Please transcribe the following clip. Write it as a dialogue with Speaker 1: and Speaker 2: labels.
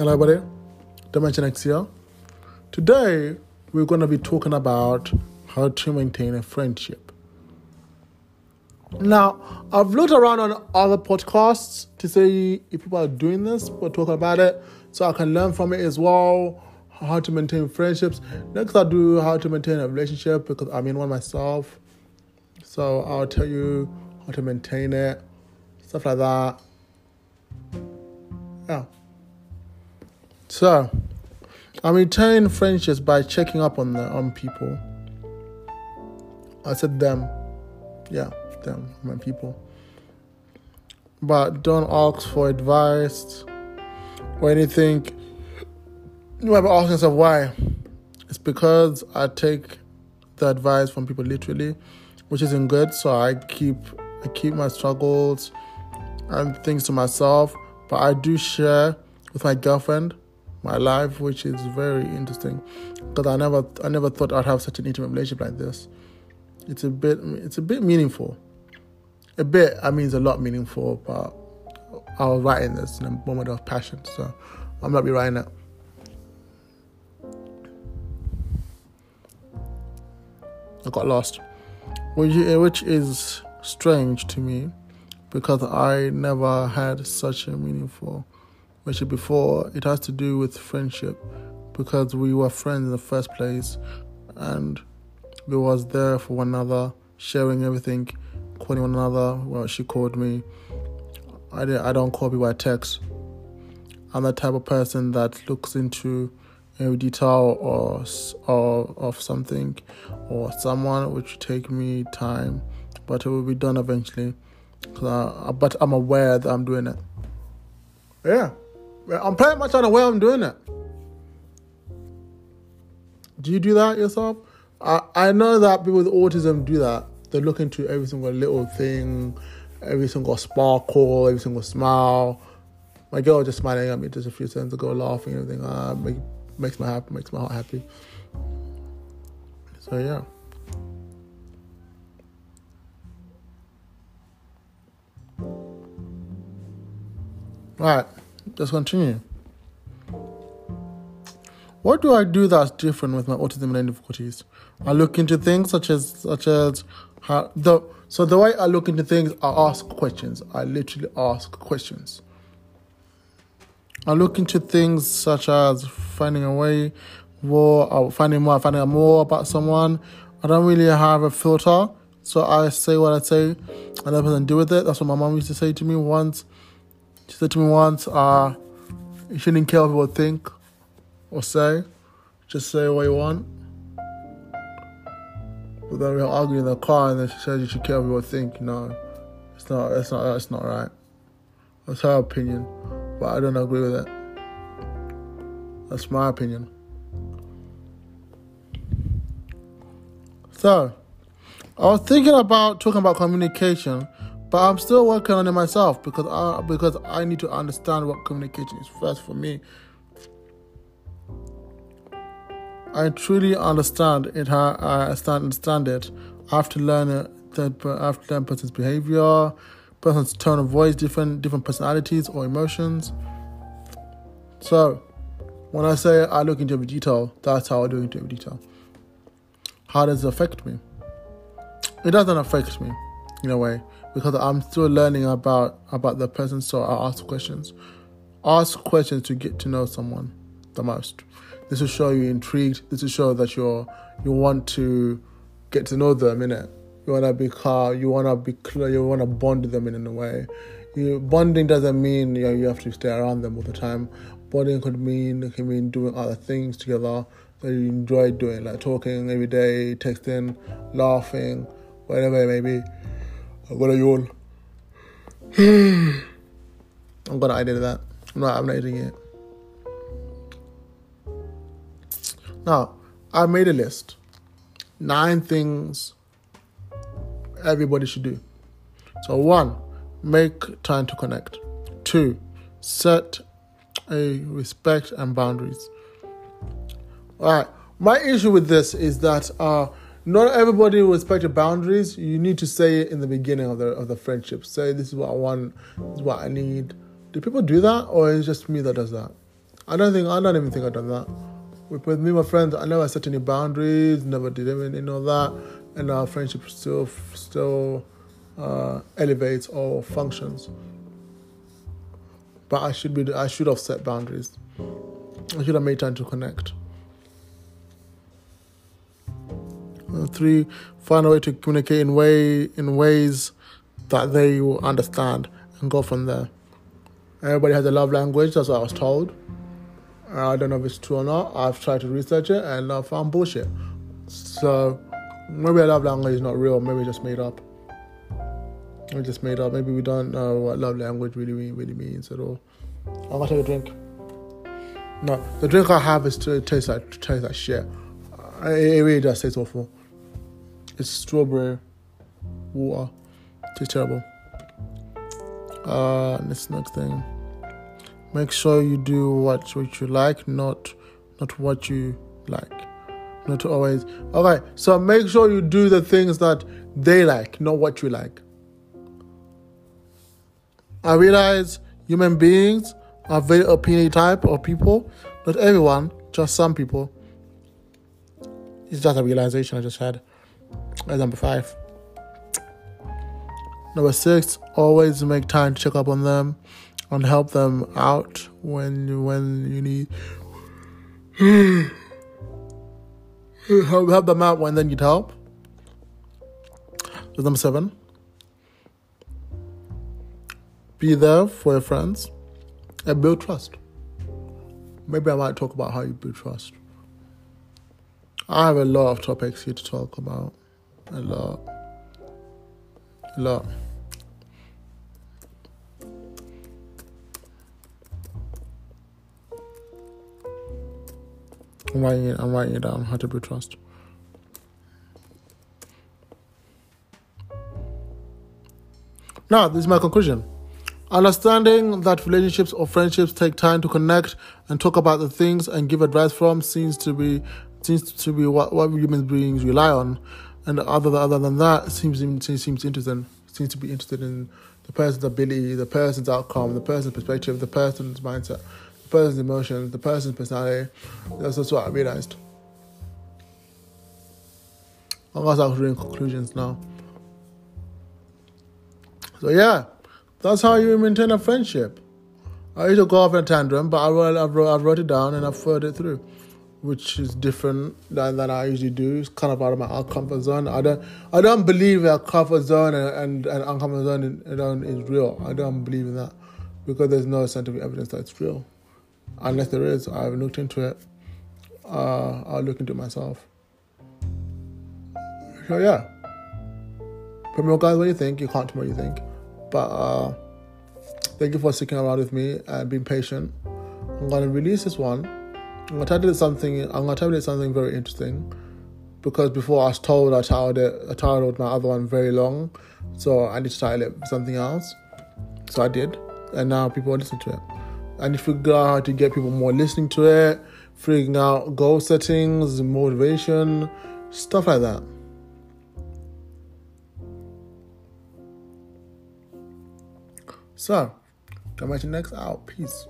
Speaker 1: Hello, everybody. Dimension here. Today, we're going to be talking about how to maintain a friendship. Now, I've looked around on other podcasts to see if people are doing this, we're talking about it, so I can learn from it as well. How to maintain friendships. Next, I'll do how to maintain a relationship because I'm in one myself. So, I'll tell you how to maintain it, stuff like that. Yeah. So, I'm maintain friendships by checking up on the on people. I said them, yeah, them, my people. But don't ask for advice or anything. You might be asking yourself why. It's because I take the advice from people literally, which isn't good. So I keep I keep my struggles and things to myself. But I do share with my girlfriend my life, which is very interesting because I never I never thought I'd have such an intimate relationship like this. It's a bit it's a bit meaningful. A bit I mean it's a lot meaningful, but I was writing this in a moment of passion, so I'm not be writing it. I got lost, which which is strange to me because I never had such a meaningful relationship before. It has to do with friendship because we were friends in the first place and we was there for one another, sharing everything, calling one another. Well, she called me. I, didn't, I don't call people by text. I'm the type of person that looks into every detail or, or of something or someone, which take me time, but it will be done eventually. I, but I'm aware that I'm doing it. Yeah, I'm pretty much on the way I'm doing it. Do you do that yourself? I, I know that people with autism do that. They look into every single little thing, every single sparkle, every single smile. My girl was just smiling at me just a few seconds ago, laughing and everything. Uh, make, makes my happy, makes my heart happy. So yeah. All right, let's continue. What do I do that's different with my autism and difficulties? I look into things such as such as how the so the way I look into things, I ask questions. I literally ask questions. I look into things such as finding a way more, uh, finding more, finding out more about someone. I don't really have a filter, so I say what I say, and person do with it. That's what my mom used to say to me once. She said to me once, uh, "You shouldn't care what people think or say. Just say what you want." But then we were arguing in the car, and then she said, "You should care what people think." No, it's not. It's not. That's not right. That's her opinion, but I don't agree with it. That's my opinion. So, I was thinking about talking about communication, but I'm still working on it myself because I because I need to understand what communication is first for me. I truly understand it. I understand it. I have to learn it. I have to learn person's behavior, person's tone of voice, different different personalities or emotions. So, when I say I look into every detail, that's how I look into every detail. How does it affect me? It doesn't affect me in a way because I'm still learning about about the person. So I ask questions. Ask questions to get to know someone the most. This will show you intrigued. This will show that you're you want to get to know them in it. You wanna be car. You wanna be clear. You wanna bond with them in, in a way. You, bonding doesn't mean you know, you have to stay around them all the time. Bonding could mean it can mean doing other things together that you enjoy doing, like talking every day, texting, laughing, whatever it may be. I'm gonna yawn. I'm gonna edit that. Not. I'm not editing it. Now, I made a list. Nine things everybody should do. So, one, make time to connect. Two, set a respect and boundaries. All right. My issue with this is that uh, not everybody will respect your boundaries. You need to say it in the beginning of the of the friendship. Say this is what I want. This is what I need. Do people do that, or is it just me that does that? I don't think I don't even think I've done that. With, with me, my friends, I never set any boundaries, never did anything of that, and our friendship still still uh, elevates or functions. But I should be I should have set boundaries. I should have made time to connect. Three, find a way to communicate in way in ways that they will understand and go from there. Everybody has a love language. That's what I was told. Uh, I don't know if it's true or not. I've tried to research it and I found bullshit. So maybe a love language is not real. Maybe it's just made up. Maybe just made up. Maybe we don't know what love language really really means at all. I'm gonna take a drink. No, the drink I have is to taste like taste like shit. It really does taste awful. It's strawberry water. It's terrible. Uh, this next thing. Make sure you do what what you like, not not what you like. Not always. Okay, so make sure you do the things that they like, not what you like. I realize human beings are very opinionated type of people. Not everyone, just some people. It's just a realization I just had. That's number five. Number six, always make time to check up on them and help them out when when you need help, help them out when they need help. number seven. Be there for your friends and build trust. Maybe I might talk about how you build trust. I have a lot of topics here to talk about. A lot. A lot. I'm writing it, I'm writing it down, how to build trust. Now, this is my conclusion. Understanding that relationships or friendships take time to connect and talk about the things and give advice from seems to be seems to be what, what human beings rely on. And other other than that, seems seems seems interesting. Seems to be interested in the person's ability, the person's outcome, the person's perspective, the person's mindset, the person's emotions, the person's personality. That's, that's what I realized. I'm gonna start reading conclusions now. So yeah. That's how you maintain a friendship. I used to go off in a tantrum, but I wrote, I wrote, I wrote it down and I followed it through, which is different than, than I usually do. It's kind of out of my comfort zone. I don't I don't believe that comfort zone and, and, and uncomfort zone is real. I don't believe in that because there's no scientific evidence that it's real. Unless there is, I haven't looked into it. Uh, I'll look into it myself. So yeah. Me guys, what do you think? You can't tell me what you think. But uh, thank you for sticking around with me and being patient. I'm gonna release this one. I'm gonna tell you something. I'm gonna tell you something very interesting because before I was told I titled it, I titled my other one very long, so I need to title it something else. So I did, and now people are listening to it. I need to figure out how to get people more listening to it, figuring out goal settings, motivation, stuff like that. So, come at you next out. Peace.